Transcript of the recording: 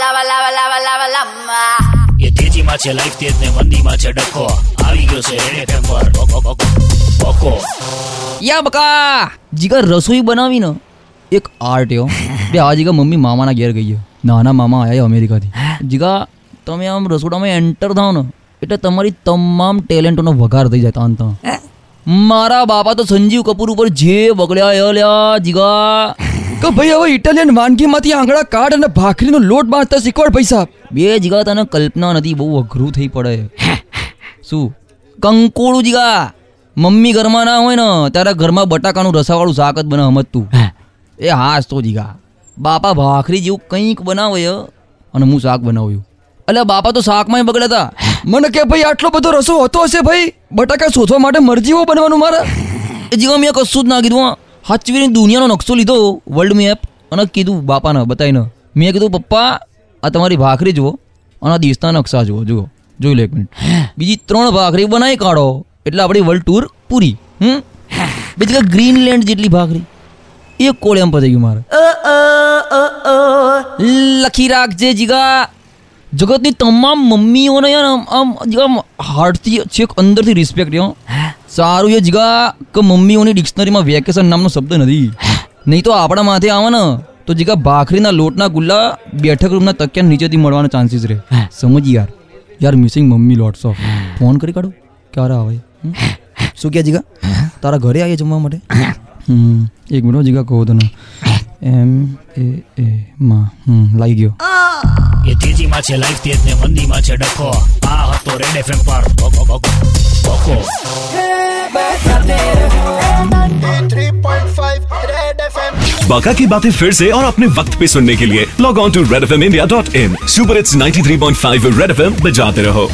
lava, લાવા લાવા લાવા lava. એ તેજીમાં છે લાઈફ તેજ ને મંદીમાં છે ડખો. આવી ગયો છે એને ટેમ્પર પર બકો. યા બકા જીગા રસોઈ બનાવી ને એક આર્ટ યો બે આ જીગા મમ્મી મામાના ઘેર ગઈ. નાના મામા આયા અમેરિકાથી. જીગા તમે આમ રસોડામાં એન્ટર થાવ ને એટલે તમારી તમામ ટેલેન્ટોનો વઘાર થઈ જાય તાન તાન મારા બાપા તો સંજીવ કપૂર ઉપર જે બગડ્યા એ લ્યા જીગા કે ભાઈ હવે ઇટાલિયન વાનગીમાંથી આંગળા કાઢ અને ભાખરીનો લોટ બાંધતા શીખવાડ પૈસા. બે જીગા તને કલ્પના નથી બહુ અઘરું થઈ પડે. શું? કંકોળું જીગા. મમ્મી ઘરમાં ના હોય ને ત્યારે ઘરમાં બટાકાનું રસાવાળું શાક જ બને સમજતું એ હાસ તો જીગા. બાપા ભાખરી જેવું કંઈક બનાવે અને હું શાક બનાવ્યું એટલે બાપા તો શાકમાં બગડ્યા હતા મને કે ભાઈ આટલો બધો રસો હતો હશે ભાઈ? બટાકા શોધવા માટે મરજીઓ બનવાનું મારે? એ જીગા મેં કશું જ ના કીધું હા. હાચવીને દુનિયાનો નકશો લીધો વર્લ્ડ મેપ અને કીધું બાપાને બતાવીને. મેં કીધું પપ્પા આ તમારી ભાખરી જુઓ અને આ દેશના નકશા જુઓ જુઓ. જોઈ લો એક મિનિટ. બીજી ત્રણ ભાખરી બનાવી કાઢો એટલે આપણી વર્લ્ડ ટૂર પૂરી. હમ? બીજી ગ્રીનલેન્ડ જેટલી ભાખરી. એક કોળ એમ પતાઈ ગયું મારે. લખી રાખજે જીગા. જગતની તમામ મમ્મીઓને યાર આમ આમ આમ હાર્ટથી છેક અંદરથી રિસ્પેક્ટ યો સારું એ જીગા કે મમ્મીઓની ડિક્શનરીમાં વેકેશન નામનો શબ્દ નથી. નહીં તો આપણા માથે આવે ને તો જીગા ભાખરીના લોટના ગુલ્લા બેઠક રૂમના તકિયા નીચેથી મળવાના ચાન્સીસ રહે. સમજી યાર. યાર missing mummy lots of phone કરી કાઢો. ક્યારે આવે? હમ? શું કહે જીગા? તારા ઘરે આવીએ જમવા માટે? એક મિનિટ જીગા કહો તને. એમ એ એ માં. હમ લાગી ગયો. એ તેજીમાં છે લાઈફ તેજ ને મંદીમાં છે ડખો. આ હતો રેડ એફએમ પર. બકો, બકો, બકો. बाका की बातें फिर से और अपने वक्त पे सुनने के लिए log on to red F M India dot in super it's 93.5 red F M बजाते रहो